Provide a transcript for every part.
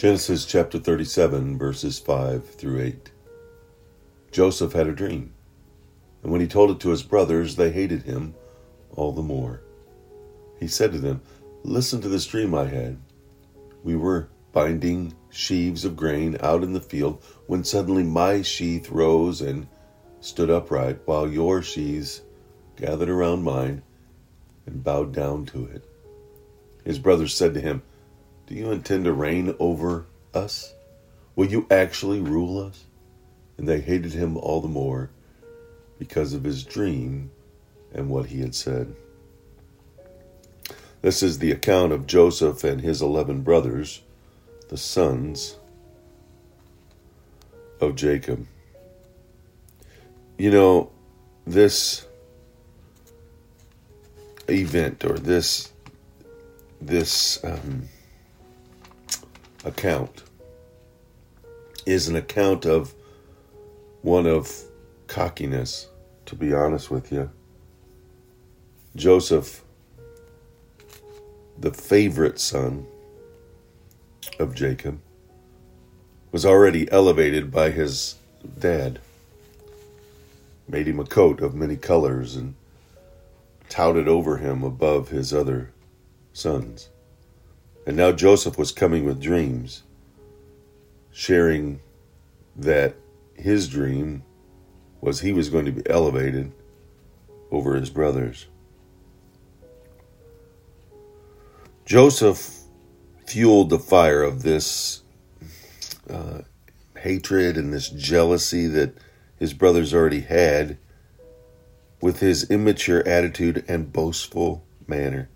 Genesis chapter 37, verses 5 through 8. Joseph had a dream, and when he told it to his brothers, they hated him all the more. He said to them, Listen to this dream I had. We were binding sheaves of grain out in the field when suddenly my sheaf rose and stood upright, while your sheaves gathered around mine and bowed down to it. His brothers said to him, Do you intend to reign over us? Will you actually rule us? And they hated him all the more because of his dream and what he had said. This is the account of Joseph and his eleven brothers, the sons of Jacob. You know, this event or this this um, account is an account of one of cockiness, to be honest with you. Joseph, the favorite son of Jacob, was already elevated by his dad, made him a coat of many colors, and touted over him above his other sons. And now Joseph was coming with dreams, sharing that his dream was he was going to be elevated over his brothers. Joseph fueled the fire of this uh, hatred and this jealousy that his brothers already had with his immature attitude and boastful manner.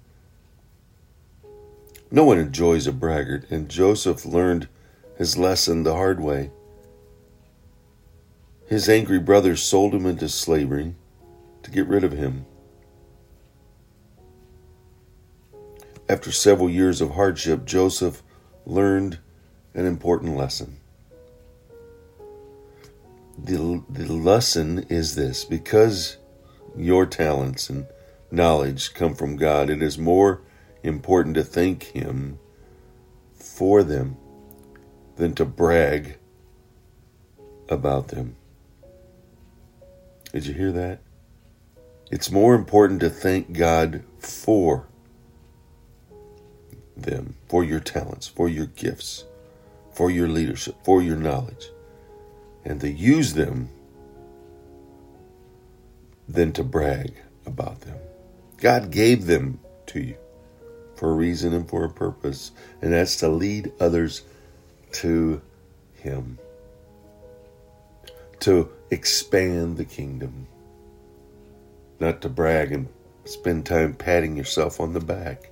No one enjoys a braggart, and Joseph learned his lesson the hard way. His angry brothers sold him into slavery to get rid of him. After several years of hardship, Joseph learned an important lesson. The, the lesson is this because your talents and knowledge come from God, it is more important to thank Him for them than to brag about them. Did you hear that? It's more important to thank God for them, for your talents, for your gifts, for your leadership, for your knowledge, and to use them than to brag about them. God gave them to you for a reason and for a purpose, and that's to lead others to Him, to expand the kingdom, not to brag and spend time patting yourself on the back.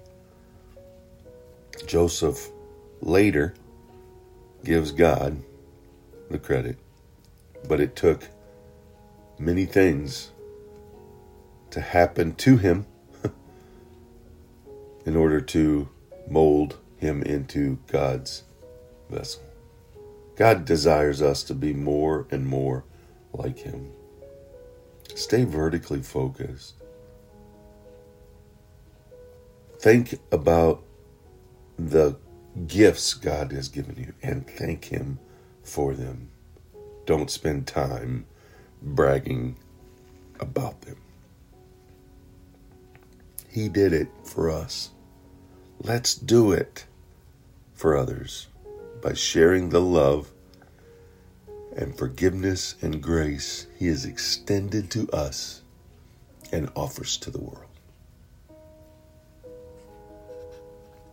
Joseph later gives God the credit, but it took many things to happen to him in order to mold him into God's vessel. God desires us to be more and more like him. Stay vertically focused. Think about the gifts God has given you and thank Him for them. Don't spend time bragging about them. He did it for us. Let's do it for others by sharing the love and forgiveness and grace He has extended to us and offers to the world.